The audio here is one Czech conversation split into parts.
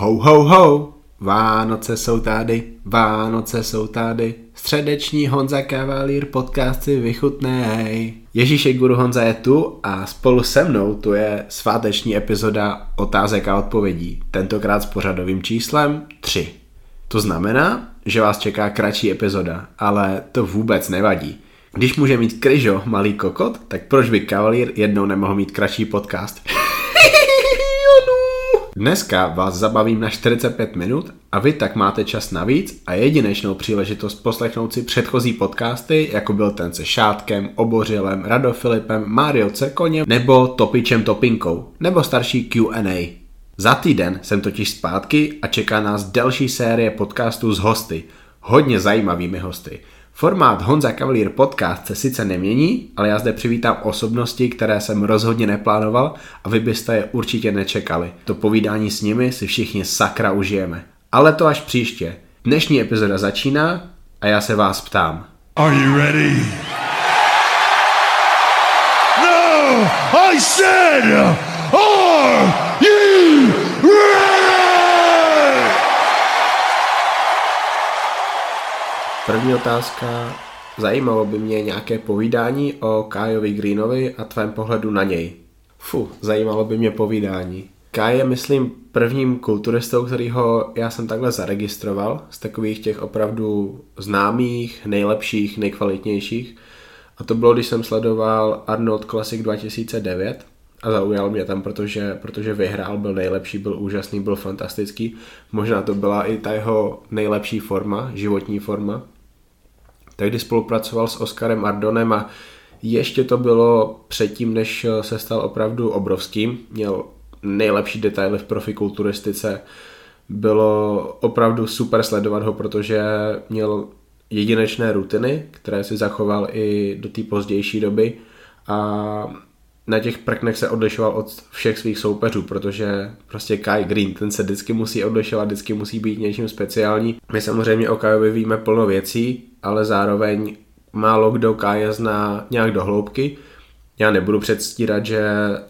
Ho, ho, ho! Vánoce jsou tady, Vánoce jsou tady, středeční Honza Kavalír podcast si vychutnej. Ježíšek Guru Honza je tu a spolu se mnou tu je sváteční epizoda otázek a odpovědí, tentokrát s pořadovým číslem 3. To znamená, že vás čeká kratší epizoda, ale to vůbec nevadí. Když může mít kryžo malý kokot, tak proč by kavalír jednou nemohl mít kratší podcast? Dneska vás zabavím na 45 minut a vy tak máte čas navíc a jedinečnou příležitost poslechnout si předchozí podcasty, jako byl ten se Šátkem, Obořilem, Radofilipem, Mario Cekoněm nebo Topičem Topinkou, nebo starší Q&A. Za týden jsem totiž zpátky a čeká nás delší série podcastů s hosty, hodně zajímavými hosty. Formát Honza Cavalier podcast se sice nemění, ale já zde přivítám osobnosti, které jsem rozhodně neplánoval a vy byste je určitě nečekali. To povídání s nimi si všichni sakra užijeme. Ale to až příště. Dnešní epizoda začíná a já se vás ptám. Are you ready? No! I said, are you ready? První otázka. Zajímalo by mě nějaké povídání o Kájovi Greenovi a tvém pohledu na něj. Fu, zajímalo by mě povídání. Kai je, myslím, prvním kulturistou, kterýho já jsem takhle zaregistroval, z takových těch opravdu známých, nejlepších, nejkvalitnějších. A to bylo, když jsem sledoval Arnold Classic 2009 a zaujal mě tam, protože, protože vyhrál, byl nejlepší, byl úžasný, byl fantastický. Možná to byla i ta jeho nejlepší forma, životní forma. Tehdy spolupracoval s Oskarem Ardonem a ještě to bylo předtím, než se stal opravdu obrovským. Měl nejlepší detaily v profikulturistice. Bylo opravdu super sledovat ho, protože měl jedinečné rutiny, které si zachoval i do té pozdější doby a na těch prknech se odlišoval od všech svých soupeřů, protože prostě Kai Green, ten se vždycky musí odlišovat, vždycky musí být něčím speciální. My samozřejmě o Kajovi víme plno věcí, ale zároveň málo kdo Kaje zná nějak do hloubky. Já nebudu předstírat, že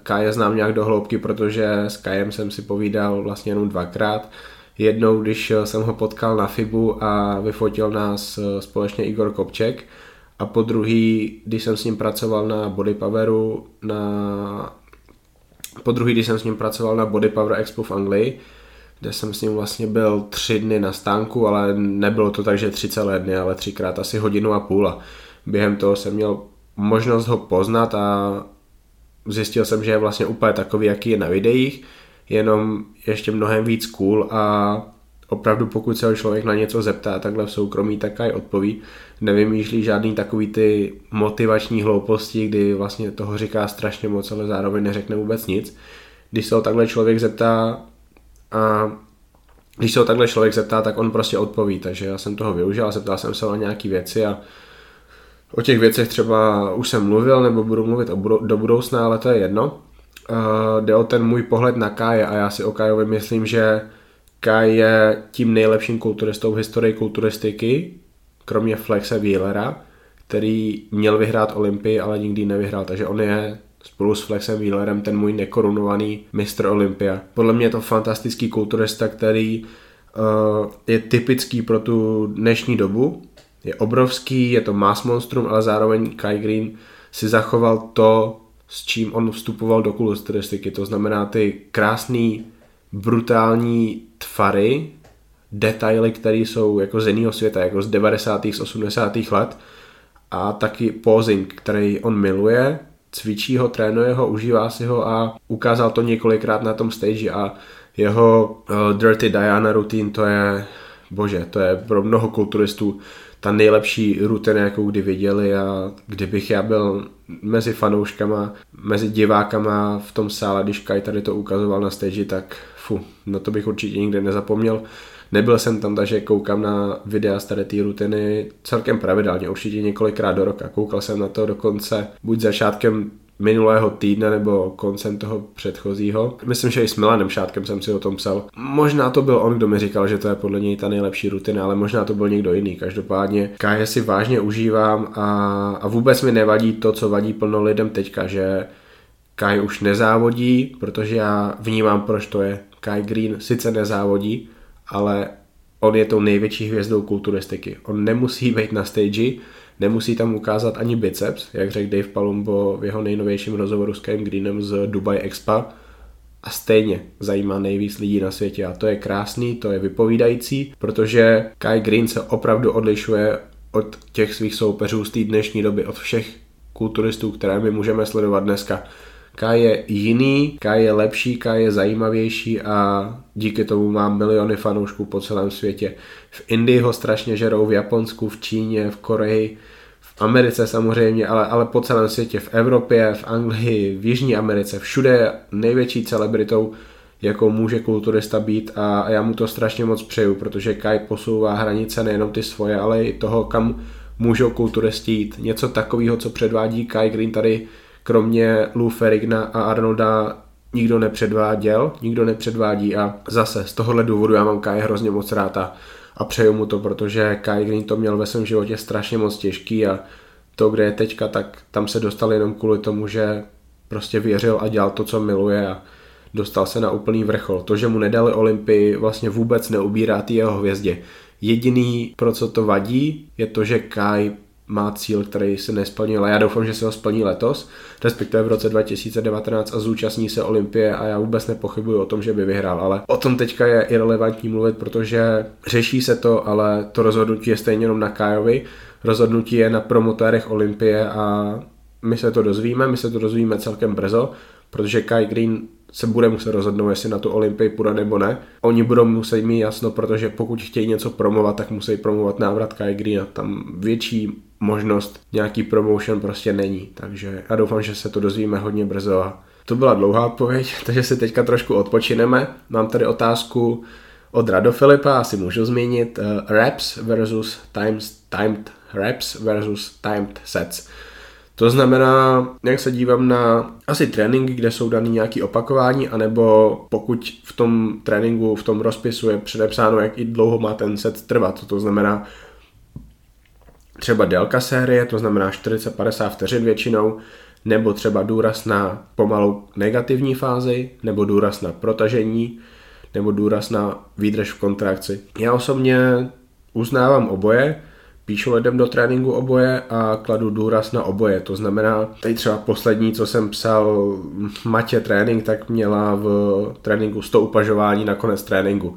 Kaje znám nějak do hloubky, protože s Kajem jsem si povídal vlastně jenom dvakrát. Jednou, když jsem ho potkal na FIBu a vyfotil nás společně Igor Kopček, a po druhý, když jsem s ním pracoval na Body Poweru, na... po druhý, když jsem s ním pracoval na Body Power Expo v Anglii, kde jsem s ním vlastně byl tři dny na stánku, ale nebylo to tak, že tři celé dny, ale třikrát asi hodinu a půl. A během toho jsem měl možnost ho poznat a zjistil jsem, že je vlastně úplně takový, jaký je na videích, jenom ještě mnohem víc cool a opravdu pokud se ho člověk na něco zeptá takhle v soukromí, tak aj odpoví. Nevymýšlí žádný takový ty motivační hlouposti, kdy vlastně toho říká strašně moc, ale zároveň neřekne vůbec nic. Když se ho takhle člověk zeptá a když se ho takhle člověk zeptá, tak on prostě odpoví, takže já jsem toho využil a zeptal jsem se na nějaké věci a o těch věcech třeba už jsem mluvil nebo budu mluvit do budoucna, ale to je jedno. Uh, jde o ten můj pohled na Káje a já si o Kájovi myslím, že je tím nejlepším kulturistou v historii kulturistiky, kromě Flexe Wheelera, který měl vyhrát Olympii, ale nikdy nevyhrál, takže on je spolu s Flexem Wheelerem ten můj nekorunovaný mistr Olympia. Podle mě je to fantastický kulturista, který uh, je typický pro tu dnešní dobu. Je obrovský, je to mass monstrum, ale zároveň Kai Green si zachoval to, s čím on vstupoval do kulturistiky. To znamená ty krásný, brutální tvary, detaily, které jsou jako z jiného světa, jako z 90. z 80. let a taky posing, který on miluje, cvičí ho, trénuje ho, užívá si ho a ukázal to několikrát na tom stage a jeho uh, Dirty Diana routine to je, bože, to je pro mnoho kulturistů ta nejlepší rutina, jakou kdy viděli a kdybych já byl mezi fanouškama, mezi divákama v tom sále, když Kai tady to ukazoval na stage, tak fu, na to bych určitě nikdy nezapomněl. Nebyl jsem tam, takže koukám na videa z tady té rutiny celkem pravidelně, určitě několikrát do roka. Koukal jsem na to dokonce buď začátkem minulého týdne nebo koncem toho předchozího. Myslím, že i s Milanem Šátkem jsem si o tom psal. Možná to byl on, kdo mi říkal, že to je podle něj ta nejlepší rutina, ale možná to byl někdo jiný. Každopádně KJ si vážně užívám a, a vůbec mi nevadí to, co vadí plno lidem teďka, že Kai už nezávodí, protože já vnímám, proč to je. Kai Green sice nezávodí, ale on je tou největší hvězdou kulturistiky. On nemusí být na stage, nemusí tam ukázat ani biceps, jak řekl Dave Palumbo v jeho nejnovějším rozhovoru s Kai Greenem z Dubai Expo, a stejně zajímá nejvíc lidí na světě a to je krásný, to je vypovídající, protože Kai Green se opravdu odlišuje od těch svých soupeřů z té dnešní doby, od všech kulturistů, které my můžeme sledovat dneska. Kai je jiný, Kai je lepší, Kai je zajímavější a díky tomu má miliony fanoušků po celém světě. V Indii ho strašně žerou, v Japonsku, v Číně, v Koreji, Americe samozřejmě, ale, ale po celém světě, v Evropě, v Anglii, v Jižní Americe, všude je největší celebritou, jakou může kulturista být a já mu to strašně moc přeju, protože Kai posouvá hranice nejenom ty svoje, ale i toho, kam můžou kulturisti jít. Něco takového, co předvádí Kai Green tady, kromě Lou Ferrigna a Arnolda nikdo nepředváděl, nikdo nepředvádí a zase z tohohle důvodu já mám Kai hrozně moc rád a, a přeju mu to, protože Kai Green to měl ve svém životě strašně moc těžký a to, kde je teďka, tak tam se dostal jenom kvůli tomu, že prostě věřil a dělal to, co miluje a dostal se na úplný vrchol. To, že mu nedali Olympii, vlastně vůbec neubírá ty jeho hvězdě. Jediný, pro co to vadí, je to, že Kai má cíl, který se nesplnil a já doufám, že se ho splní letos, respektive v roce 2019 a zúčastní se Olympie a já vůbec nepochybuji o tom, že by vyhrál, ale o tom teďka je irrelevantní mluvit, protože řeší se to, ale to rozhodnutí je stejně jenom na Kajovi, rozhodnutí je na promotérech Olympie a my se to dozvíme, my se to dozvíme celkem brzo, protože Kai Green se bude muset rozhodnout, jestli na tu Olympii půjde nebo ne. Oni budou muset mít jasno, protože pokud chtějí něco promovat, tak musí promovat návrat Kai Greena. Tam větší možnost nějaký promotion prostě není. Takže já doufám, že se to dozvíme hodně brzo. A to byla dlouhá odpověď, takže si teďka trošku odpočineme. Mám tady otázku od Rado Filipa, asi můžu zmínit. Uh, reps versus times, timed reps versus timed sets. To znamená, jak se dívám na asi tréninky, kde jsou daný nějaké opakování, anebo pokud v tom tréninku, v tom rozpisu je předepsáno, jak i dlouho má ten set trvat. To znamená třeba délka série, to znamená 40-50 vteřin většinou, nebo třeba důraz na pomalou negativní fázi, nebo důraz na protažení, nebo důraz na výdrž v kontrakci. Já osobně uznávám oboje, píšu lidem do tréninku oboje a kladu důraz na oboje. To znamená, tady třeba poslední, co jsem psal Matě trénink, tak měla v tréninku 100 upažování na konec tréninku.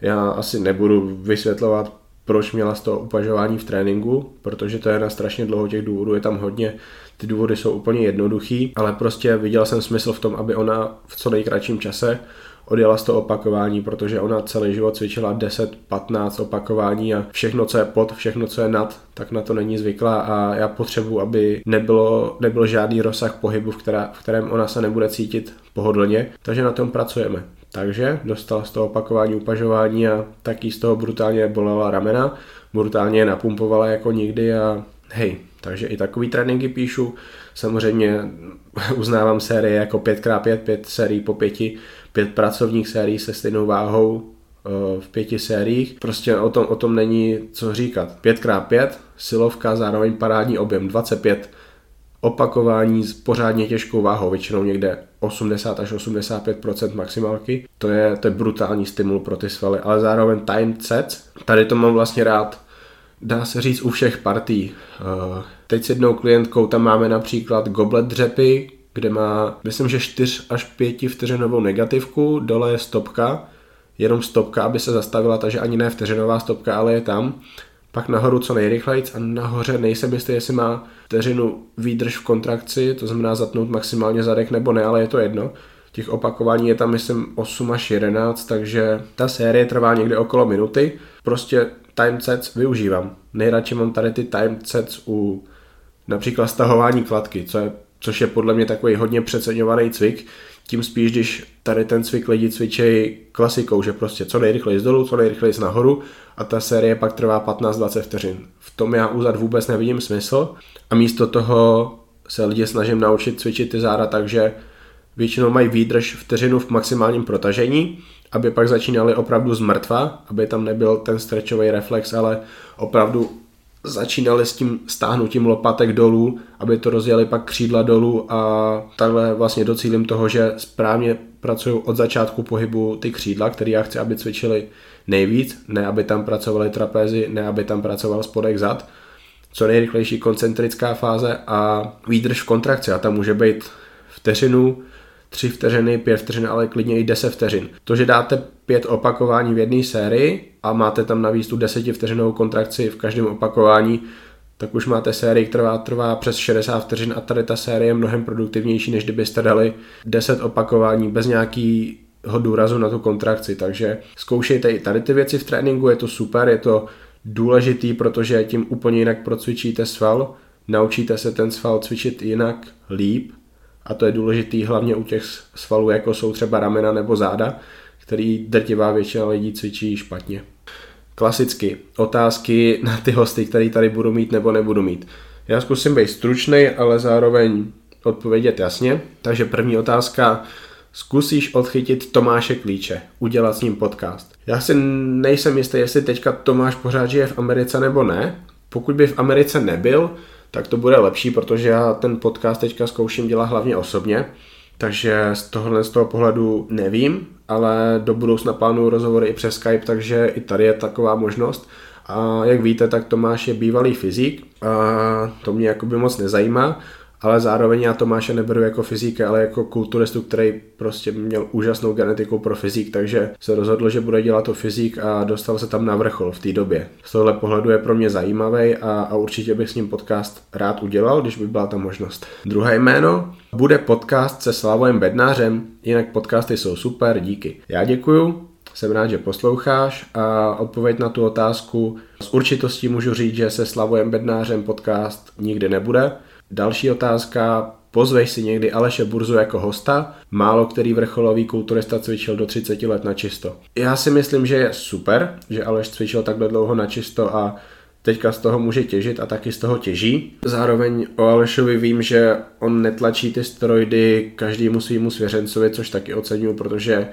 Já asi nebudu vysvětlovat, proč měla 100 upažování v tréninku, protože to je na strašně dlouho těch důvodů, je tam hodně, ty důvody jsou úplně jednoduchý, ale prostě viděl jsem smysl v tom, aby ona v co nejkratším čase odjela z toho opakování, protože ona celý život cvičila 10-15 opakování a všechno, co je pod, všechno, co je nad, tak na to není zvyklá a já potřebuji, aby nebylo, nebyl žádný rozsah pohybu, v, která, v kterém ona se nebude cítit pohodlně, takže na tom pracujeme. Takže dostala z toho opakování upažování a taky z toho brutálně bolela ramena, brutálně je napumpovala jako nikdy a hej, takže i takový tréninky píšu. Samozřejmě uznávám série jako 5x5, 5 sérií po pěti, pět pracovních sérií se stejnou váhou eh, v pěti sériích. Prostě o tom, o tom není co říkat. 5x5, silovka, zároveň parádní objem 25 opakování s pořádně těžkou váhou, většinou někde 80 až 85% maximálky. To je, to je brutální stimul pro ty svaly, ale zároveň time sets. Tady to mám vlastně rád, dá se říct u všech partí. Teď s jednou klientkou tam máme například goblet dřepy, kde má, myslím, že 4 až 5 vteřinovou negativku, dole je stopka, jenom stopka, aby se zastavila, takže ani ne vteřinová stopka, ale je tam. Pak nahoru co nejrychleji a nahoře nejsem jistý, jestli má vteřinu výdrž v kontrakci, to znamená zatnout maximálně zadek nebo ne, ale je to jedno. Těch opakování je tam, myslím, 8 až 11, takže ta série trvá někde okolo minuty. Prostě time sets využívám. Nejradši mám tady ty time sets u například stahování kladky, co je což je podle mě takový hodně přeceňovaný cvik, tím spíš, když tady ten cvik lidi cvičejí klasikou, že prostě co nejrychleji z dolů, co nejrychleji z nahoru a ta série pak trvá 15-20 vteřin. V tom já úzad vůbec nevidím smysl a místo toho se lidi snažím naučit cvičit ty záda tak, že většinou mají výdrž vteřinu v maximálním protažení, aby pak začínali opravdu z mrtva, aby tam nebyl ten stretchový reflex, ale opravdu začínali s tím stáhnutím lopatek dolů, aby to rozjeli pak křídla dolů a takhle vlastně docílím toho, že správně pracují od začátku pohybu ty křídla, který já chci, aby cvičili nejvíc, ne aby tam pracovali trapézy, ne aby tam pracoval spodek zad, co nejrychlejší koncentrická fáze a výdrž v kontrakci. A tam může být vteřinu, tři vteřiny, pět vteřin, ale klidně i 10 vteřin. To, že dáte pět opakování v jedné sérii a máte tam navíc tu desetivteřinovou kontrakci v každém opakování, tak už máte sérii, která trvá přes 60 vteřin a tady ta série je mnohem produktivnější, než kdybyste dali 10 opakování bez nějakého důrazu na tu kontrakci. Takže zkoušejte i tady ty věci v tréninku, je to super, je to důležitý, protože tím úplně jinak procvičíte sval, naučíte se ten sval cvičit jinak, líp a to je důležitý hlavně u těch svalů, jako jsou třeba ramena nebo záda, který drtivá většina lidí cvičí špatně. Klasicky otázky na ty hosty, které tady budu mít nebo nebudu mít. Já zkusím být stručný, ale zároveň odpovědět jasně. Takže první otázka, zkusíš odchytit Tomáše Klíče, udělat s ním podcast. Já si nejsem jistý, jestli teďka Tomáš pořád žije v Americe nebo ne. Pokud by v Americe nebyl, tak to bude lepší, protože já ten podcast teďka zkouším dělat hlavně osobně, takže z tohohle z toho pohledu nevím, ale do budoucna plánuju rozhovory i přes Skype, takže i tady je taková možnost. A jak víte, tak Tomáš je bývalý fyzik a to mě jakoby moc nezajímá, ale zároveň já Tomáše neberu jako fyzika, ale jako kulturistu, který prostě měl úžasnou genetiku pro fyzik, takže se rozhodl, že bude dělat to fyzik a dostal se tam na vrchol v té době. Z tohle pohledu je pro mě zajímavý a, a určitě bych s ním podcast rád udělal, když by byla ta možnost. Druhé jméno bude podcast se Slavojem Bednářem, jinak podcasty jsou super, díky. Já děkuju, jsem rád, že posloucháš a odpověď na tu otázku s určitostí můžu říct, že se Slavojem Bednářem podcast nikdy nebude, Další otázka, pozveš si někdy Aleše Burzu jako hosta, málo který vrcholový kulturista cvičil do 30 let na čisto. Já si myslím, že je super, že Aleš cvičil takhle dlouho na čisto a teďka z toho může těžit a taky z toho těží. Zároveň o Alešovi vím, že on netlačí ty steroidy každému svýmu svěřencovi, což taky oceňuju, protože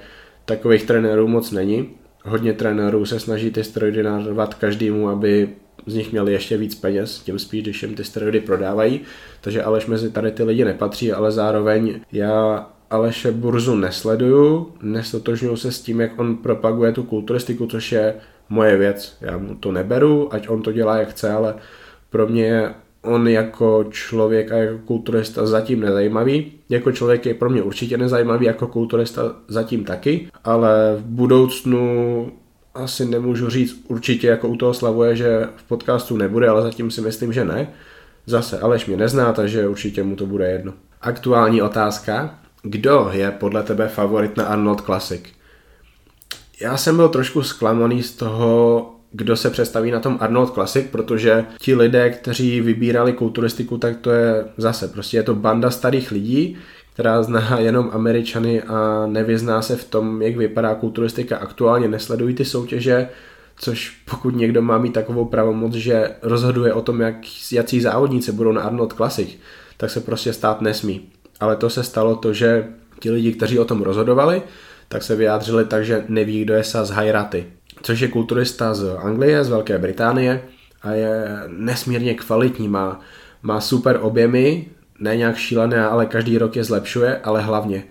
takových trenérů moc není. Hodně trenérů se snaží ty steroidy narvat každému, aby z nich měli ještě víc peněz, tím spíš, když jim ty steroidy prodávají. Takže Aleš mezi tady ty lidi nepatří, ale zároveň já Aleše Burzu nesleduju, nestotožňuju se s tím, jak on propaguje tu kulturistiku, což je moje věc. Já mu to neberu, ať on to dělá jak chce, ale pro mě on jako člověk a jako kulturista zatím nezajímavý. Jako člověk je pro mě určitě nezajímavý, jako kulturista zatím taky, ale v budoucnu asi nemůžu říct určitě jako u toho slavuje, že v podcastu nebude, ale zatím si myslím, že ne. Zase Aleš mě nezná, takže určitě mu to bude jedno. Aktuální otázka. Kdo je podle tebe favorit na Arnold Classic? Já jsem byl trošku zklamaný z toho, kdo se představí na tom Arnold Classic, protože ti lidé, kteří vybírali kulturistiku, tak to je zase prostě je to banda starých lidí, která zná jenom Američany a nevyzná se v tom, jak vypadá kulturistika aktuálně, nesledují ty soutěže, což pokud někdo má mít takovou pravomoc, že rozhoduje o tom, jak, jaký závodníci budou na Arnold Classic, tak se prostě stát nesmí. Ale to se stalo to, že ti lidi, kteří o tom rozhodovali, tak se vyjádřili tak, že neví, kdo je Saz Hajraty, což je kulturista z Anglie, z Velké Británie a je nesmírně kvalitní, má, má super objemy, ne nějak šílené, ale každý rok je zlepšuje, ale hlavně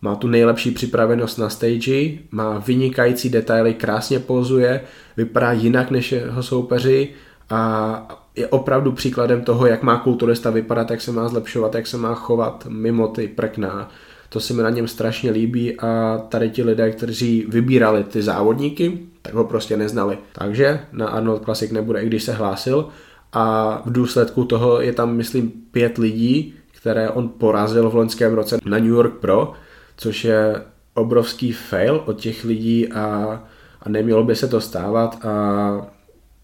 má tu nejlepší připravenost na stage, má vynikající detaily, krásně pozuje, vypadá jinak než jeho soupeři a je opravdu příkladem toho, jak má kulturista vypadat, jak se má zlepšovat, jak se má chovat mimo ty prkna. To se mi na něm strašně líbí a tady ti lidé, kteří vybírali ty závodníky, tak ho prostě neznali. Takže na Arnold Classic nebude, i když se hlásil, a v důsledku toho je tam, myslím, pět lidí, které on porazil v loňském roce na New York Pro, což je obrovský fail od těch lidí a, a nemělo by se to stávat a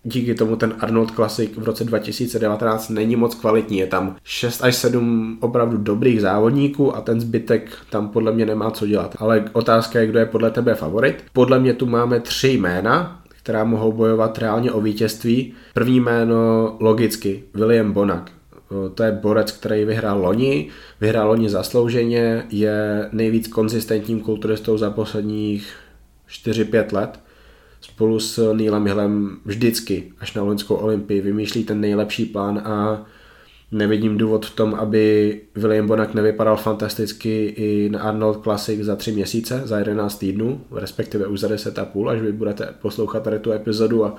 díky tomu ten Arnold Classic v roce 2019 není moc kvalitní. Je tam 6 až 7 opravdu dobrých závodníků a ten zbytek tam podle mě nemá co dělat. Ale otázka je, kdo je podle tebe favorit. Podle mě tu máme tři jména, která mohou bojovat reálně o vítězství. První jméno logicky William Bonak. To je borec, který vyhrál loni, vyhrál loni zaslouženě, je nejvíc konzistentním kulturistou za posledních 4-5 let. Spolu s Neilem Hillem vždycky, až na loňskou olympii, vymýšlí ten nejlepší plán a Nevidím důvod v tom, aby William Bonak nevypadal fantasticky i na Arnold Classic za tři měsíce, za 11 týdnů, respektive už za 10 a půl, až vy budete poslouchat tady tu epizodu a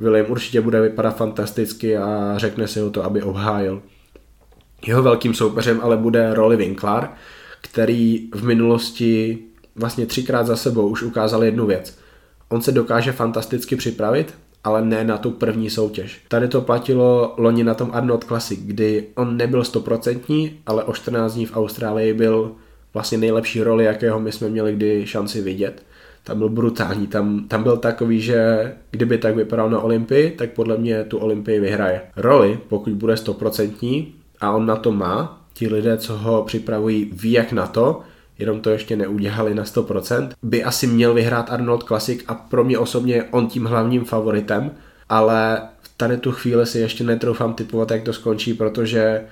William určitě bude vypadat fantasticky a řekne si ho to, aby obhájil. Jeho velkým soupeřem ale bude Rolly Winkler, který v minulosti vlastně třikrát za sebou už ukázal jednu věc. On se dokáže fantasticky připravit, ale ne na tu první soutěž. Tady to platilo loni na tom Arnold Classic, kdy on nebyl stoprocentní, ale o 14 dní v Austrálii byl vlastně nejlepší roli, jakého my jsme měli kdy šanci vidět. Tam byl brutální, tam, tam byl takový, že kdyby tak vypadal na Olympii, tak podle mě tu Olympii vyhraje. Roli, pokud bude stoprocentní a on na to má, ti lidé, co ho připravují, ví jak na to, jenom to ještě neudělali na 100%, by asi měl vyhrát Arnold Classic a pro mě osobně je on tím hlavním favoritem, ale v tady tu chvíli si ještě netroufám typovat, jak to skončí, protože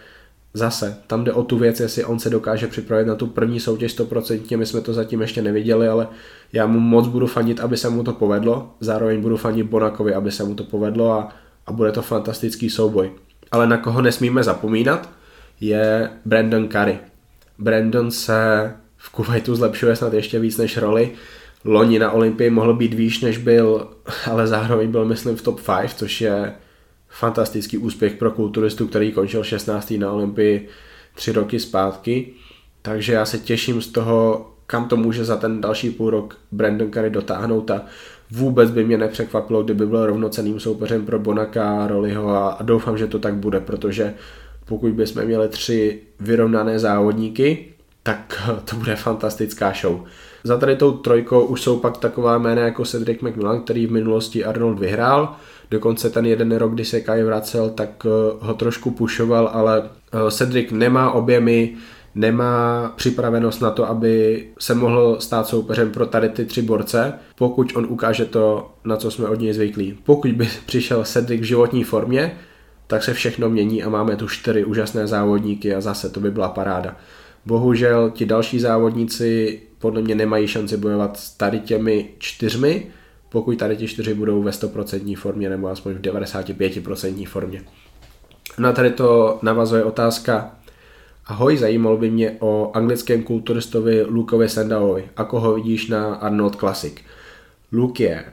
zase, tam jde o tu věc, jestli on se dokáže připravit na tu první soutěž 100%, my jsme to zatím ještě neviděli, ale já mu moc budu fanit, aby se mu to povedlo, zároveň budu fanit Bonakovi, aby se mu to povedlo a, a bude to fantastický souboj. Ale na koho nesmíme zapomínat, je Brandon Curry. Brandon se v Kuwaitu zlepšuje snad ještě víc než roli. Loni na Olympii mohl být výš, než byl, ale zároveň byl, myslím, v top 5, což je fantastický úspěch pro kulturistu, který končil 16. na Olympii tři roky zpátky. Takže já se těším z toho, kam to může za ten další půl rok Brandon Curry dotáhnout a vůbec by mě nepřekvapilo, kdyby byl rovnoceným soupeřem pro Bonaka, Roliho a, a doufám, že to tak bude, protože pokud bychom měli tři vyrovnané závodníky, tak to bude fantastická show. Za tady tou trojkou už jsou pak taková jména jako Cedric McMillan, který v minulosti Arnold vyhrál, dokonce ten jeden rok, kdy se Kai vracel, tak eh, ho trošku pušoval, ale eh, Cedric nemá objemy, nemá připravenost na to, aby se mohl stát soupeřem pro tady ty tři borce, pokud on ukáže to, na co jsme od něj zvyklí. Pokud by přišel Cedric v životní formě, tak se všechno mění a máme tu čtyři úžasné závodníky a zase to by byla paráda. Bohužel ti další závodníci podle mě nemají šanci bojovat s tady těmi čtyřmi, pokud tady ti čtyři budou ve 100% formě nebo aspoň v 95% formě. Na tady to navazuje otázka, Ahoj, zajímalo by mě o anglickém kulturistovi Lukovi Sandalovi. Ako ho vidíš na Arnold Classic? Luke je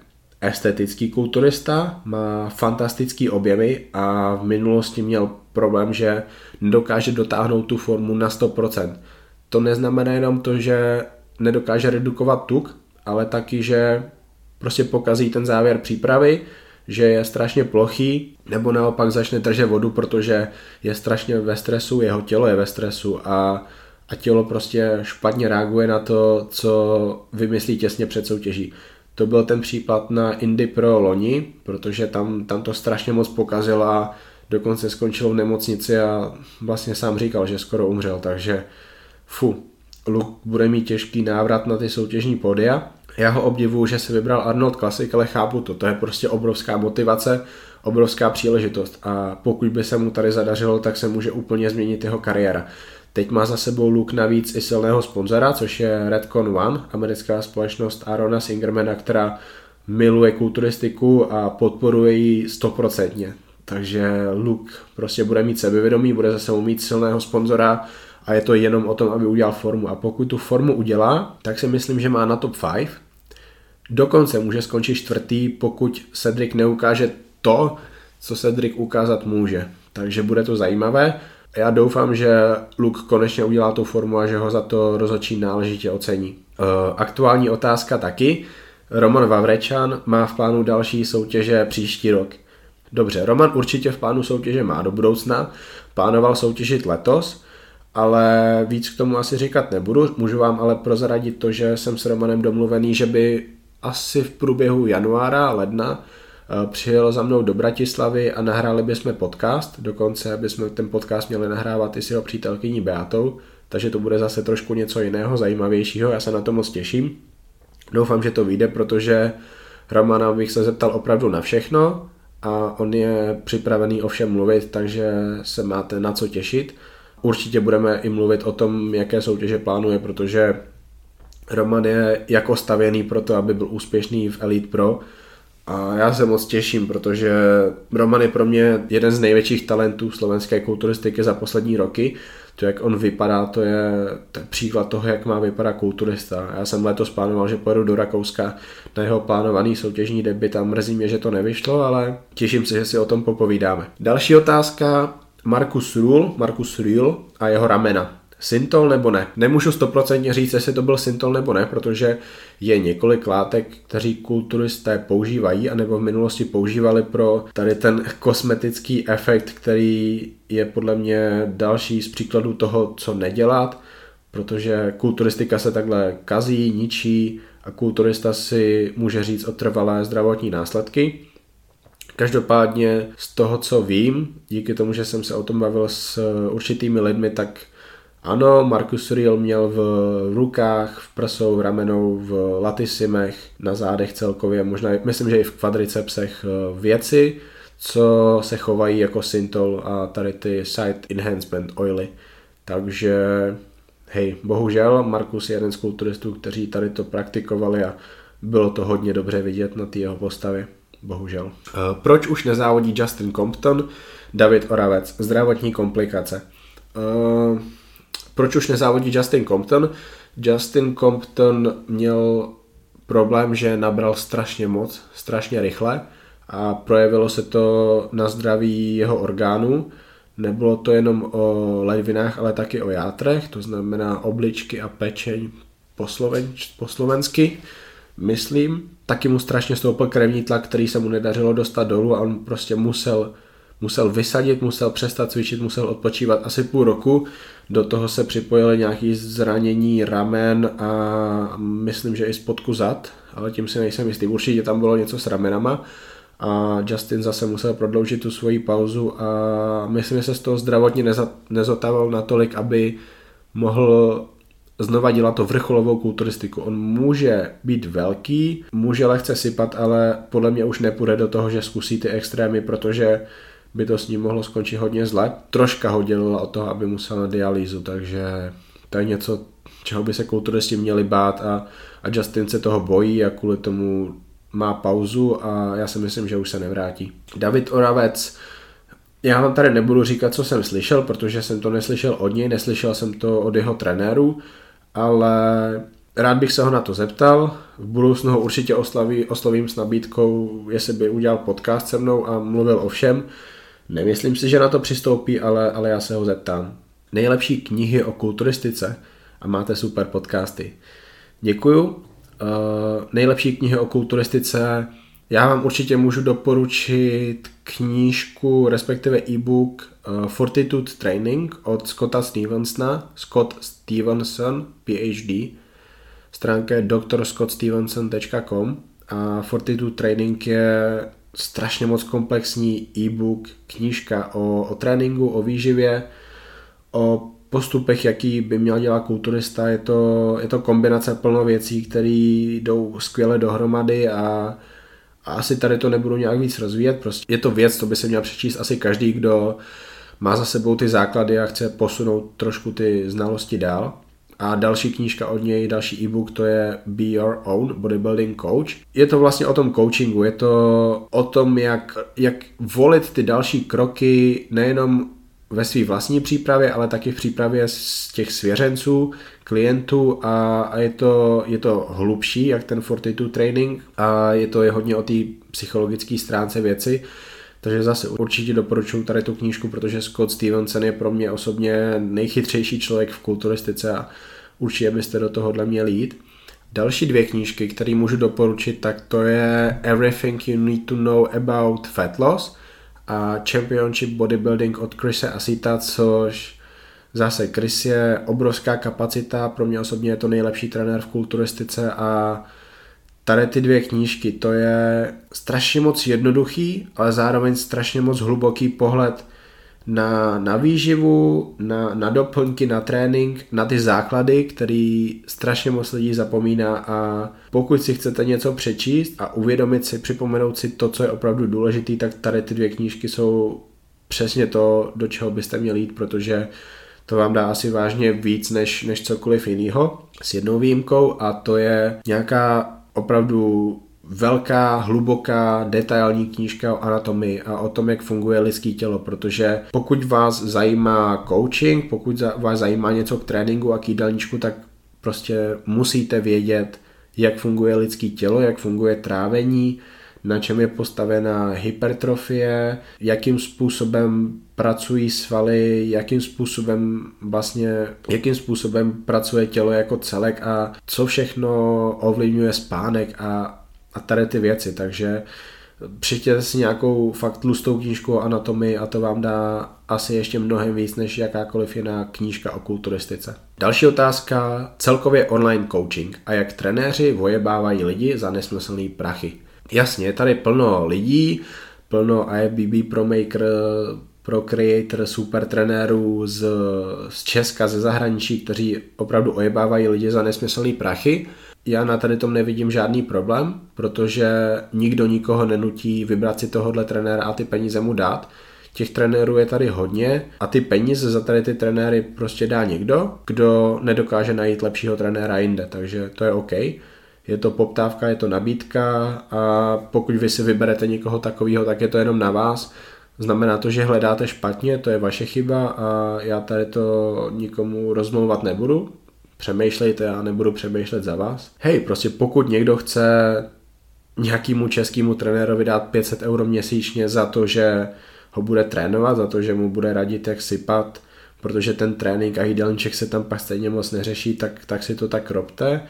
estetický kulturista, má fantastický objemy a v minulosti měl problém, že nedokáže dotáhnout tu formu na 100%. To neznamená jenom to, že nedokáže redukovat tuk, ale taky, že prostě pokazí ten závěr přípravy, že je strašně plochý, nebo naopak začne držet vodu, protože je strašně ve stresu, jeho tělo je ve stresu a, a tělo prostě špatně reaguje na to, co vymyslí těsně před soutěží. To byl ten případ na Indy Pro loni, protože tam, tam to strašně moc pokazilo a dokonce skončil v nemocnici a vlastně sám říkal, že skoro umřel, takže fu, Luke bude mít těžký návrat na ty soutěžní podia. Já ho obdivuju, že se vybral Arnold Classic, ale chápu to, to je prostě obrovská motivace, obrovská příležitost a pokud by se mu tady zadařilo, tak se může úplně změnit jeho kariéra. Teď má za sebou Luke navíc i silného sponzora, což je Redcon One, americká společnost Arona Singermana, která miluje kulturistiku a podporuje ji stoprocentně. Takže Luke prostě bude mít sebevědomí, bude zase mít silného sponzora a je to jenom o tom, aby udělal formu. A pokud tu formu udělá, tak si myslím, že má na top 5. Dokonce může skončit čtvrtý, pokud Cedric neukáže to, co Cedric ukázat může. Takže bude to zajímavé. Já doufám, že Luke konečně udělá tu formu a že ho za to rozhodčí náležitě ocení. E, aktuální otázka taky. Roman Vavrečan má v plánu další soutěže příští rok. Dobře, Roman určitě v plánu soutěže má do budoucna, plánoval soutěžit letos, ale víc k tomu asi říkat nebudu. Můžu vám ale prozradit to, že jsem s Romanem domluvený, že by asi v průběhu januára, ledna eh, přijel za mnou do Bratislavy a nahráli bychom podcast, dokonce bychom ten podcast měli nahrávat i s jeho přítelkyní Beatou, takže to bude zase trošku něco jiného, zajímavějšího, já se na to moc těším. Doufám, že to vyjde, protože Romana bych se zeptal opravdu na všechno a on je připravený o všem mluvit, takže se máte na co těšit. Určitě budeme i mluvit o tom, jaké soutěže plánuje, protože Roman je jako stavěný pro to, aby byl úspěšný v Elite Pro A já se moc těším, protože Roman je pro mě jeden z největších talentů slovenské kulturistiky za poslední roky. To, jak on vypadá, to je, je příklad toho, jak má vypadat kulturista. Já jsem letos plánoval, že pojedu do Rakouska na jeho plánovaný soutěžní debit a mrzí mě, že to nevyšlo, ale těším se, že si o tom popovídáme. Další otázka, Markus Rul, Markus Rul a jeho ramena. Syntol nebo ne? Nemůžu stoprocentně říct, jestli to byl syntol nebo ne, protože je několik látek, kteří kulturisté používají, anebo v minulosti používali pro tady ten kosmetický efekt, který je podle mě další z příkladů toho, co nedělat, protože kulturistika se takhle kazí, ničí a kulturista si může říct o trvalé zdravotní následky. Každopádně z toho, co vím, díky tomu, že jsem se o tom bavil s určitými lidmi, tak ano, Marcus Riel měl v rukách, v prsou, v ramenou, v latisimech, na zádech celkově, možná myslím, že i v kvadricepsech eh, věci, co se chovají jako syntol a tady ty side enhancement oily. Takže hej, bohužel Markus je jeden z kulturistů, kteří tady to praktikovali a bylo to hodně dobře vidět na té jeho postavě. Bohužel. Eh, proč už nezávodí Justin Compton? David Oravec. Zdravotní komplikace. Uh, proč už nezávodí Justin Compton? Justin Compton měl problém, že nabral strašně moc, strašně rychle a projevilo se to na zdraví jeho orgánů. Nebylo to jenom o ledvinách, ale taky o játrech, to znamená obličky a pečeň po, sloven, po slovensky, myslím. Taky mu strašně stoupil krevní tlak, který se mu nedařilo dostat dolů a on prostě musel musel vysadit, musel přestat cvičit, musel odpočívat asi půl roku. Do toho se připojily nějaké zranění ramen a myslím, že i spodku zad, ale tím si nejsem jistý. Určitě tam bylo něco s ramenama a Justin zase musel prodloužit tu svoji pauzu a myslím, že se z toho zdravotně nezotával natolik, aby mohl znova dělat to vrcholovou kulturistiku. On může být velký, může lehce sypat, ale podle mě už nepůjde do toho, že zkusí ty extrémy, protože by to s ním mohlo skončit hodně zle. Troška ho dělala od toho, aby musel na dialýzu, takže to je něco, čeho by se kulturisti měli bát a, a Justin se toho bojí a kvůli tomu má pauzu a já si myslím, že už se nevrátí. David Oravec, já vám tady nebudu říkat, co jsem slyšel, protože jsem to neslyšel od něj, neslyšel jsem to od jeho trenéru, ale rád bych se ho na to zeptal. V budoucnu ho určitě oslaví, oslovím s nabídkou, jestli by udělal podcast se mnou a mluvil o všem. Nemyslím si, že na to přistoupí, ale, ale já se ho zeptám. Nejlepší knihy o kulturistice a máte super podcasty. Děkuju. Uh, nejlepší knihy o kulturistice já vám určitě můžu doporučit knížku, respektive e-book uh, Fortitude Training od Scotta Stevensona, Scott Stevenson, PhD. Stránka je drscottstevenson.com a Fortitude Training je strašně moc komplexní e-book, knížka o, o tréninku, o výživě, o postupech, jaký by měl dělat kulturista. Je to, je to kombinace plno věcí, které jdou skvěle dohromady a, a asi tady to nebudu nějak víc rozvíjet. Prostě je to věc, to by se měl přečíst asi každý, kdo má za sebou ty základy a chce posunout trošku ty znalosti dál. A další knížka od něj, další e-book, to je Be Your Own Bodybuilding Coach. Je to vlastně o tom coachingu, je to o tom, jak, jak volit ty další kroky nejenom ve své vlastní přípravě, ale taky v přípravě z těch svěřenců, klientů a, a je, to, je to hlubší, jak ten Fortitude training a je to je hodně o té psychologické stránce věci. Takže zase určitě doporučuji tady tu knížku, protože Scott Stevenson je pro mě osobně nejchytřejší člověk v kulturistice a určitě byste do tohohle měli jít. Další dvě knížky, které můžu doporučit, tak to je Everything You Need to Know About Fat Loss a Championship Bodybuilding od Chrisa Asita, což zase Chris je obrovská kapacita, pro mě osobně je to nejlepší trenér v kulturistice a tady ty dvě knížky, to je strašně moc jednoduchý, ale zároveň strašně moc hluboký pohled na, na výživu, na, na doplňky, na trénink, na ty základy, který strašně moc lidí zapomíná. A pokud si chcete něco přečíst a uvědomit si, připomenout si to, co je opravdu důležité, tak tady ty dvě knížky jsou přesně to, do čeho byste měli jít, protože to vám dá asi vážně víc než, než cokoliv jiného, s jednou výjimkou a to je nějaká opravdu velká, hluboká, detailní knížka o anatomii a o tom, jak funguje lidský tělo, protože pokud vás zajímá coaching, pokud vás zajímá něco k tréninku a k jídelníčku, tak prostě musíte vědět, jak funguje lidský tělo, jak funguje trávení, na čem je postavená hypertrofie, jakým způsobem pracují svaly, jakým způsobem vlastně, jakým způsobem pracuje tělo jako celek a co všechno ovlivňuje spánek a, a tady ty věci, takže přečtěte si nějakou fakt tlustou knížku o anatomii a to vám dá asi ještě mnohem víc než jakákoliv jiná knížka o kulturistice. Další otázka, celkově online coaching a jak trenéři vojebávají lidi za nesmyslný prachy. Jasně, je tady plno lidí, plno IFBB ProMaker, pro creator super trenérů z, z Česka, ze zahraničí, kteří opravdu ojebávají lidi za nesmyslný prachy. Já na tady tom nevidím žádný problém, protože nikdo nikoho nenutí vybrat si tohohle trenéra a ty peníze mu dát. Těch trenérů je tady hodně a ty peníze za tady ty trenéry prostě dá někdo, kdo nedokáže najít lepšího trenéra jinde, takže to je OK. Je to poptávka, je to nabídka a pokud vy si vyberete někoho takového, tak je to jenom na vás. Znamená to, že hledáte špatně, to je vaše chyba a já tady to nikomu rozmlouvat nebudu. Přemýšlejte, já nebudu přemýšlet za vás. Hej, prostě pokud někdo chce nějakému českému trenérovi dát 500 euro měsíčně za to, že ho bude trénovat, za to, že mu bude radit, jak sypat, protože ten trénink a jídelníček se tam pak stejně moc neřeší, tak, tak si to tak robte.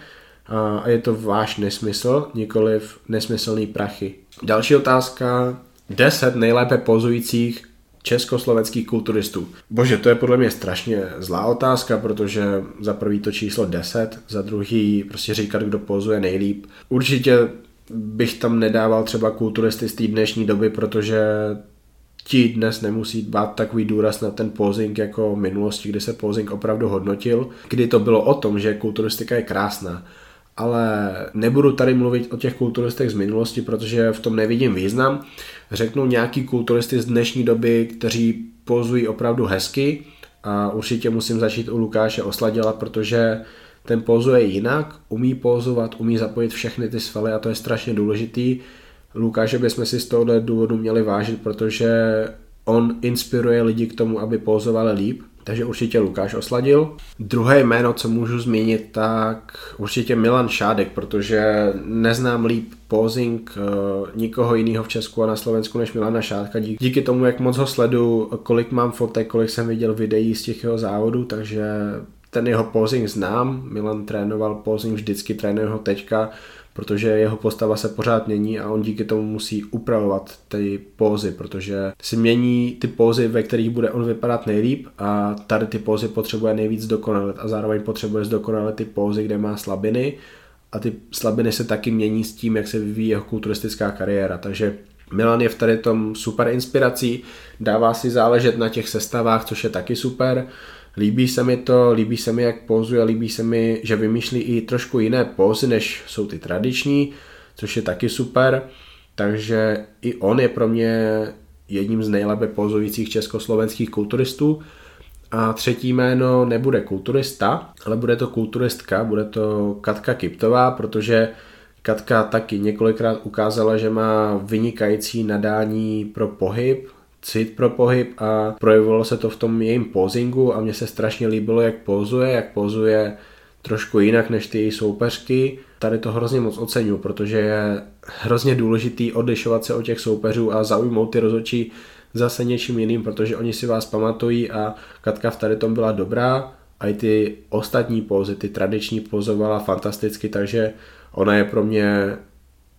A je to váš nesmysl, nikoliv nesmyslný prachy. Další otázka, 10 nejlépe pozujících československých kulturistů. Bože, to je podle mě strašně zlá otázka, protože za prvý to číslo 10, za druhý prostě říkat, kdo pozuje nejlíp. Určitě bych tam nedával třeba kulturisty z té dnešní doby, protože ti dnes nemusí dbát takový důraz na ten posing jako v minulosti, kdy se posing opravdu hodnotil, kdy to bylo o tom, že kulturistika je krásná ale nebudu tady mluvit o těch kulturistech z minulosti, protože v tom nevidím význam. Řeknu nějaký kulturisty z dnešní doby, kteří pozují opravdu hezky a určitě musím začít u Lukáše Osladila, protože ten pozuje jinak, umí pozovat, umí zapojit všechny ty svaly a to je strašně důležitý. Lukáše bychom si z tohohle důvodu měli vážit, protože on inspiruje lidi k tomu, aby pozovali líp takže určitě Lukáš Osladil. Druhé jméno, co můžu zmínit, tak určitě Milan Šádek, protože neznám líp posing uh, nikoho jiného v Česku a na Slovensku než Milana Šádka. Díky, díky tomu, jak moc ho sledu, kolik mám fotek, kolik jsem viděl videí z těch jeho závodů, takže ten jeho posing znám. Milan trénoval posing, vždycky trénuje ho teďka protože jeho postava se pořád mění a on díky tomu musí upravovat ty pózy, protože si mění ty pózy, ve kterých bude on vypadat nejlíp a tady ty pózy potřebuje nejvíc dokonalit a zároveň potřebuje zdokonalit ty pózy, kde má slabiny a ty slabiny se taky mění s tím, jak se vyvíjí jeho kulturistická kariéra, takže Milan je v tady tom super inspirací, dává si záležet na těch sestavách, což je taky super. Líbí se mi to, líbí se mi, jak pozuje, líbí se mi, že vymýšlí i trošku jiné pózy, než jsou ty tradiční, což je taky super. Takže i on je pro mě jedním z nejlépe pozujících československých kulturistů. A třetí jméno nebude kulturista, ale bude to kulturistka, bude to Katka Kiptová, protože Katka taky několikrát ukázala, že má vynikající nadání pro pohyb, cit pro pohyb a projevilo se to v tom jejím pozingu a mně se strašně líbilo, jak pozuje, jak pozuje trošku jinak než ty její soupeřky. Tady to hrozně moc oceňuji, protože je hrozně důležitý odlišovat se od těch soupeřů a zaujmout ty rozhodčí zase něčím jiným, protože oni si vás pamatují a Katka v tady tom byla dobrá a i ty ostatní pózy, ty tradiční pozovala fantasticky, takže ona je pro mě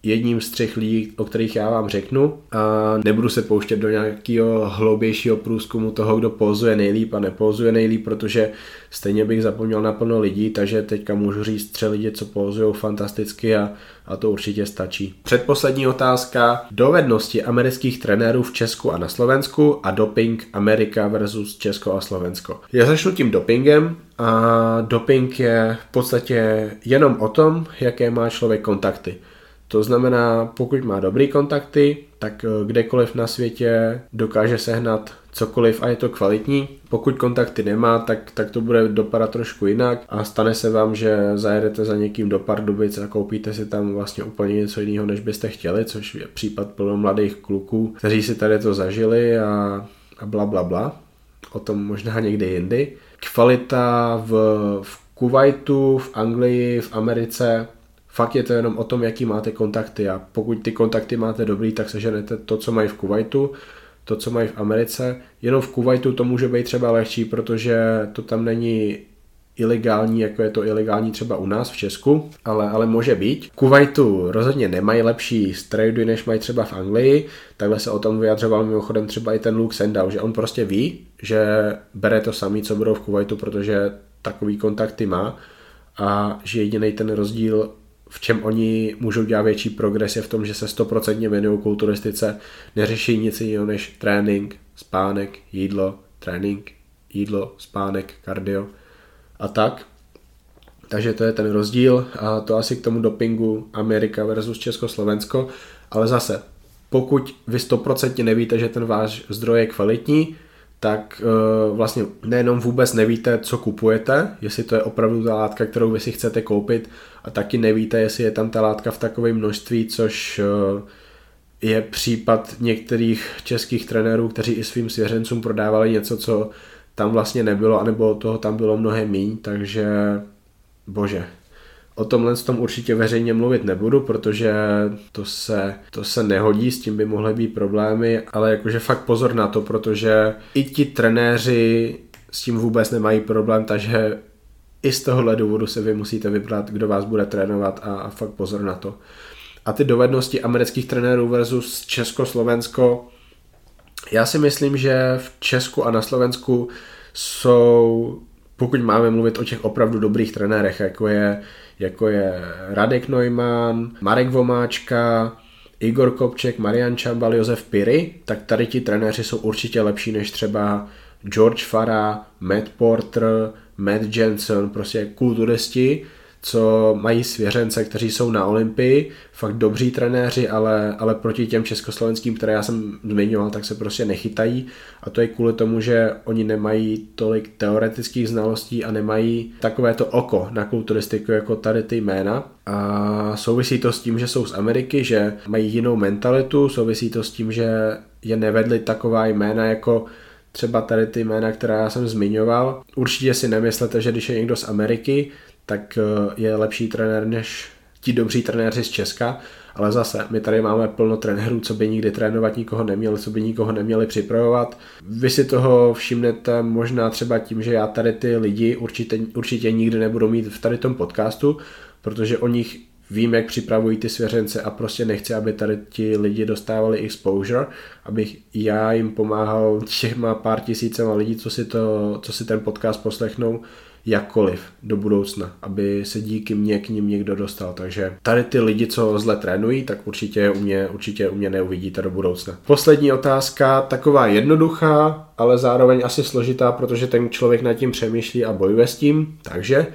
jedním z třech lidí, o kterých já vám řeknu a nebudu se pouštět do nějakého hloubějšího průzkumu toho, kdo pozuje nejlíp a nepozuje nejlíp, protože stejně bych zapomněl na plno lidí, takže teďka můžu říct tři lidi, co pozují fantasticky a, a to určitě stačí. Předposlední otázka. Dovednosti amerických trenérů v Česku a na Slovensku a doping Amerika versus Česko a Slovensko. Já začnu tím dopingem a doping je v podstatě jenom o tom, jaké má člověk kontakty. To znamená, pokud má dobrý kontakty, tak eh, kdekoliv na světě dokáže sehnat cokoliv a je to kvalitní. Pokud kontakty nemá, tak, tak to bude dopadat trošku jinak a stane se vám, že zajedete za někým do Pardubic a koupíte si tam vlastně úplně něco jiného, než byste chtěli, což je případ plno mladých kluků, kteří si tady to zažili a, a bla bla bla. O tom možná někdy jindy. Kvalita v, v Kuwaitu, v Anglii, v Americe, fakt je to jenom o tom, jaký máte kontakty a pokud ty kontakty máte dobrý, tak seženete to, co mají v Kuwaitu, to, co mají v Americe. Jenom v Kuwaitu to může být třeba lehčí, protože to tam není ilegální, jako je to ilegální třeba u nás v Česku, ale, ale může být. Kuwaitu rozhodně nemají lepší strajdy, než mají třeba v Anglii. Takhle se o tom vyjadřoval mimochodem třeba i ten Luke Sendau, že on prostě ví, že bere to samý, co budou v Kuwaitu, protože takový kontakty má a že jediný ten rozdíl v čem oni můžou dělat větší progres je v tom, že se stoprocentně věnují kulturistice, neřeší nic jiného než trénink, spánek, jídlo, trénink, jídlo, spánek, kardio a tak. Takže to je ten rozdíl a to asi k tomu dopingu Amerika versus Československo, ale zase, pokud vy stoprocentně nevíte, že ten váš zdroj je kvalitní, tak uh, vlastně nejenom vůbec nevíte, co kupujete, jestli to je opravdu ta látka, kterou vy si chcete koupit a taky nevíte, jestli je tam ta látka v takovém množství, což uh, je případ některých českých trenérů, kteří i svým svěřencům prodávali něco, co tam vlastně nebylo, anebo toho tam bylo mnohem míň, takže bože, O tomhle tom určitě veřejně mluvit nebudu, protože to se, to se nehodí, s tím by mohly být problémy, ale jakože fakt pozor na to, protože i ti trenéři s tím vůbec nemají problém, takže i z tohohle důvodu se vy musíte vybrat, kdo vás bude trénovat a, a fakt pozor na to. A ty dovednosti amerických trenérů versus Česko-Slovensko, já si myslím, že v Česku a na Slovensku jsou, pokud máme mluvit o těch opravdu dobrých trenérech, jako je jako je Radek Neumann, Marek Vomáčka, Igor Kopček, Marian Čambal, Josef Piry, tak tady ti trenéři jsou určitě lepší než třeba George Farah, Matt Porter, Matt Jensen, prostě kulturisti, co mají svěřence, kteří jsou na Olympii, fakt dobří trenéři, ale, ale proti těm československým, které já jsem zmiňoval, tak se prostě nechytají a to je kvůli tomu, že oni nemají tolik teoretických znalostí a nemají takové to oko na kulturistiku jako tady ty jména a souvisí to s tím, že jsou z Ameriky, že mají jinou mentalitu, souvisí to s tím, že je nevedli taková jména jako třeba tady ty jména, která já jsem zmiňoval. Určitě si nemyslete, že když je někdo z Ameriky, tak eh, je lepší trenér než ti dobří trenéři z Česka, ale zase, my tady máme plno trenérů, co by nikdy trénovat nikoho neměli, co by nikoho neměli připravovat. Vy si toho všimnete možná třeba tím, že já tady ty lidi určitě, určitě nikdy nebudu mít v tady tom podcastu, protože o nich vím, jak připravují ty svěřence a prostě nechci, aby tady ti lidi dostávali exposure, abych já jim pomáhal těma pár tisícema lidí, co si, to, co si ten podcast poslechnou, jakkoliv do budoucna, aby se díky mně k ním někdo dostal. Takže tady ty lidi, co zle trénují, tak určitě u mě, určitě u mě neuvidíte do budoucna. Poslední otázka, taková jednoduchá, ale zároveň asi složitá, protože ten člověk nad tím přemýšlí a bojuje s tím. Takže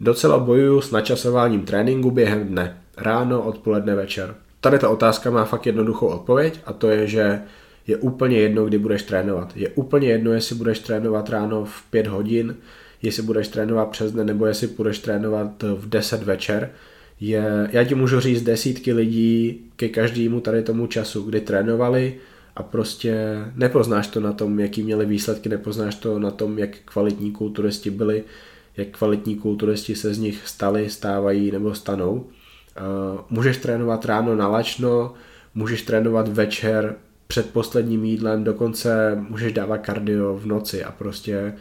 docela bojuju s načasováním tréninku během dne. Ráno, odpoledne, večer. Tady ta otázka má fakt jednoduchou odpověď a to je, že je úplně jedno, kdy budeš trénovat. Je úplně jedno, jestli budeš trénovat ráno v 5 hodin, jestli budeš trénovat přes den nebo jestli budeš trénovat v 10 večer. Je, já ti můžu říct desítky lidí ke každému tady tomu času, kdy trénovali a prostě nepoznáš to na tom, jaký měli výsledky, nepoznáš to na tom, jak kvalitní kulturisti byli, jak kvalitní kulturisti se z nich stali, stávají nebo stanou. Uh, můžeš trénovat ráno nalačno, můžeš trénovat večer před posledním jídlem, dokonce můžeš dávat kardio v noci a prostě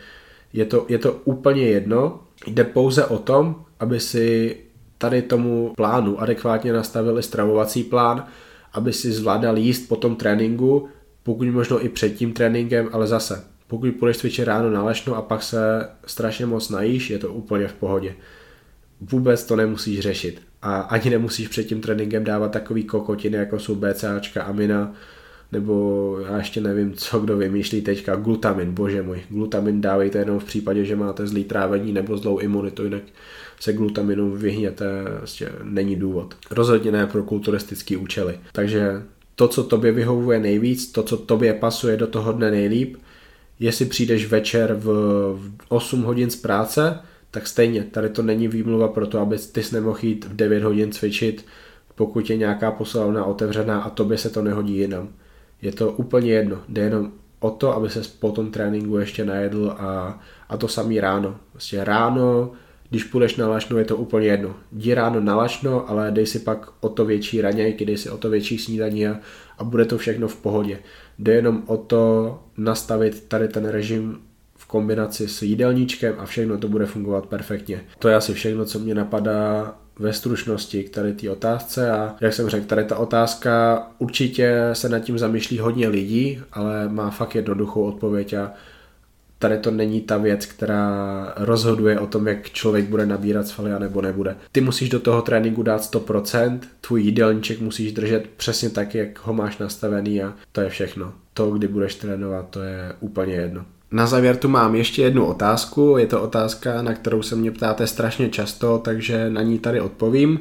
je to, je to úplně jedno. Jde pouze o tom, aby si tady tomu plánu adekvátně nastavili stravovací plán, aby si zvládal jíst po tom tréninku, pokud možno i před tím tréninkem, ale zase, pokud půjdeš cvičit ráno na lešno a pak se strašně moc najíš, je to úplně v pohodě. Vůbec to nemusíš řešit. A ani nemusíš před tím tréninkem dávat takový kokotiny, jako jsou BCAčka, amina, nebo já ještě nevím, co kdo vymýšlí teďka, glutamin, bože můj, glutamin dávejte jenom v případě, že máte zlý trávení nebo zlou imunitu, jinak se glutaminu vyhněte, vlastně není důvod. Rozhodně ne pro kulturistické účely. Takže to, co tobě vyhovuje nejvíc, to, co tobě pasuje do toho dne nejlíp, jestli přijdeš večer v 8 hodin z práce, tak stejně, tady to není výmluva pro to, aby ty nemohl jít v 9 hodin cvičit, pokud je nějaká posilovna otevřená a tobě se to nehodí jinam. Je to úplně jedno, jde jenom o to, aby se po tom tréninku ještě najedl a, a to samý ráno. Vlastně ráno, když půjdeš na lačno, je to úplně jedno. Jdi ráno na lačno, ale dej si pak o to větší ranějky, dej si o to větší snídaní a, a bude to všechno v pohodě. Jde jenom o to nastavit tady ten režim v kombinaci s jídelníčkem a všechno to bude fungovat perfektně. To je asi všechno, co mě napadá ve stručnosti k tady té otázce a jak jsem řekl, tady ta otázka určitě se nad tím zamýšlí hodně lidí, ale má fakt jednoduchou odpověď a tady to není ta věc, která rozhoduje o tom, jak člověk bude nabírat svaly a nebo nebude. Ty musíš do toho tréninku dát 100%, tvůj jídelníček musíš držet přesně tak, jak ho máš nastavený a to je všechno. To, kdy budeš trénovat, to je úplně jedno. Na závěr tu mám ještě jednu otázku. Je to otázka, na kterou se mě ptáte strašně často, takže na ní tady odpovím.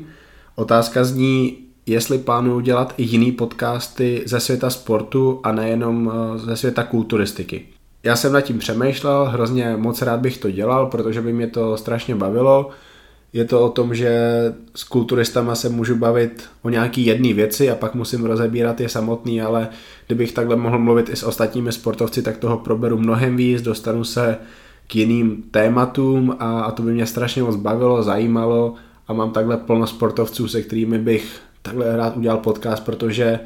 Otázka zní, jestli plánuju dělat i jiný podcasty ze světa sportu a nejenom eh, ze světa kulturistiky. Já jsem nad tím přemýšlel, hrozně moc rád bych to dělal, protože by mě to strašně bavilo je to o tom, že s kulturistama se můžu bavit o nějaký jedné věci a pak musím rozebírat je samotný, ale kdybych takhle mohl mluvit i s ostatními sportovci, tak toho proberu mnohem víc, dostanu se k jiným tématům a, a to by mě strašně moc bavilo, zajímalo a mám takhle plno sportovců, se kterými bych takhle rád udělal podcast, protože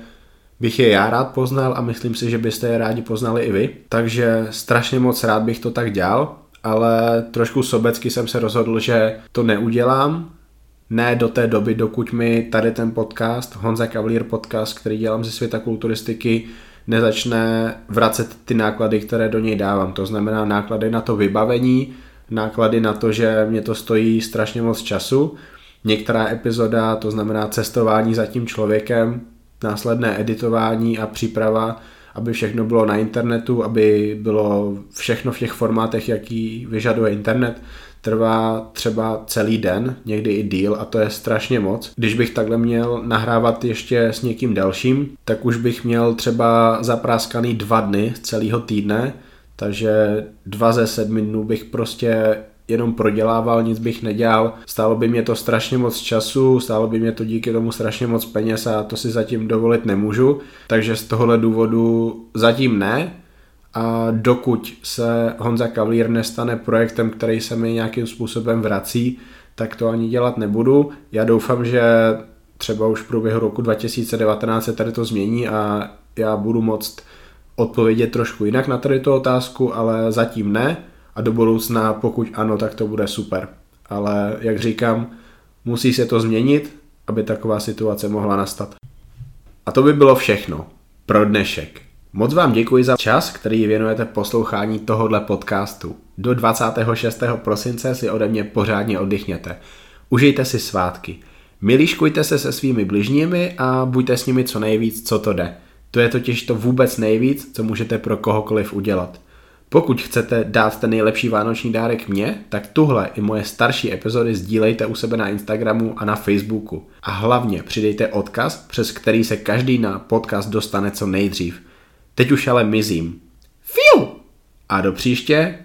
bych je já rád poznal a myslím si, že byste je rádi poznali i vy. Takže strašně moc rád bych to tak dělal ale trošku sobecky jsem se rozhodl, že to neudělám, ne do té doby, dokud mi tady ten podcast, Honza Cavalier podcast, který dělám ze světa kulturistiky, nezačne vracet ty náklady, které do něj dávám. To znamená náklady na to vybavení, náklady na to, že mě to stojí strašně moc času. Některá epizoda, to znamená cestování za tím člověkem, následné editování a příprava aby všechno bylo na internetu, aby bylo všechno v těch formátech, jaký vyžaduje internet, trvá třeba celý den, někdy i díl a to je strašně moc. Když bych takhle měl nahrávat ještě s někým dalším, tak už bych měl třeba zapráskaný dva dny celého týdne, takže dva ze sedmi dnů bych prostě jenom prodělával, nic bych nedělal. Stálo by mě to strašně moc času, stálo by mě to díky tomu strašně moc peněz a to si zatím dovolit nemůžu. Takže z tohohle důvodu zatím ne. A dokud se Honza Cavalier nestane projektem, který se mi nějakým způsobem vrací, tak to ani dělat nebudu. Já doufám, že třeba už v průběhu roku 2019 se tady to změní a já budu moct odpovědět trošku jinak na tady tu otázku, ale zatím ne a do budoucna, pokud ano, tak to bude super. Ale jak říkám, musí se to změnit, aby taková situace mohla nastat. A to by bylo všechno pro dnešek. Moc vám děkuji za čas, který věnujete poslouchání tohohle podcastu. Do 26. prosince si ode mě pořádně oddychněte. Užijte si svátky. Miliškujte se se svými bližními a buďte s nimi co nejvíc, co to jde. To je totiž to vůbec nejvíc, co můžete pro kohokoliv udělat. Pokud chcete dát ten nejlepší vánoční dárek mně, tak tuhle i moje starší epizody sdílejte u sebe na Instagramu a na Facebooku. A hlavně přidejte odkaz, přes který se každý na podcast dostane co nejdřív. Teď už ale mizím. Fiu! A do příště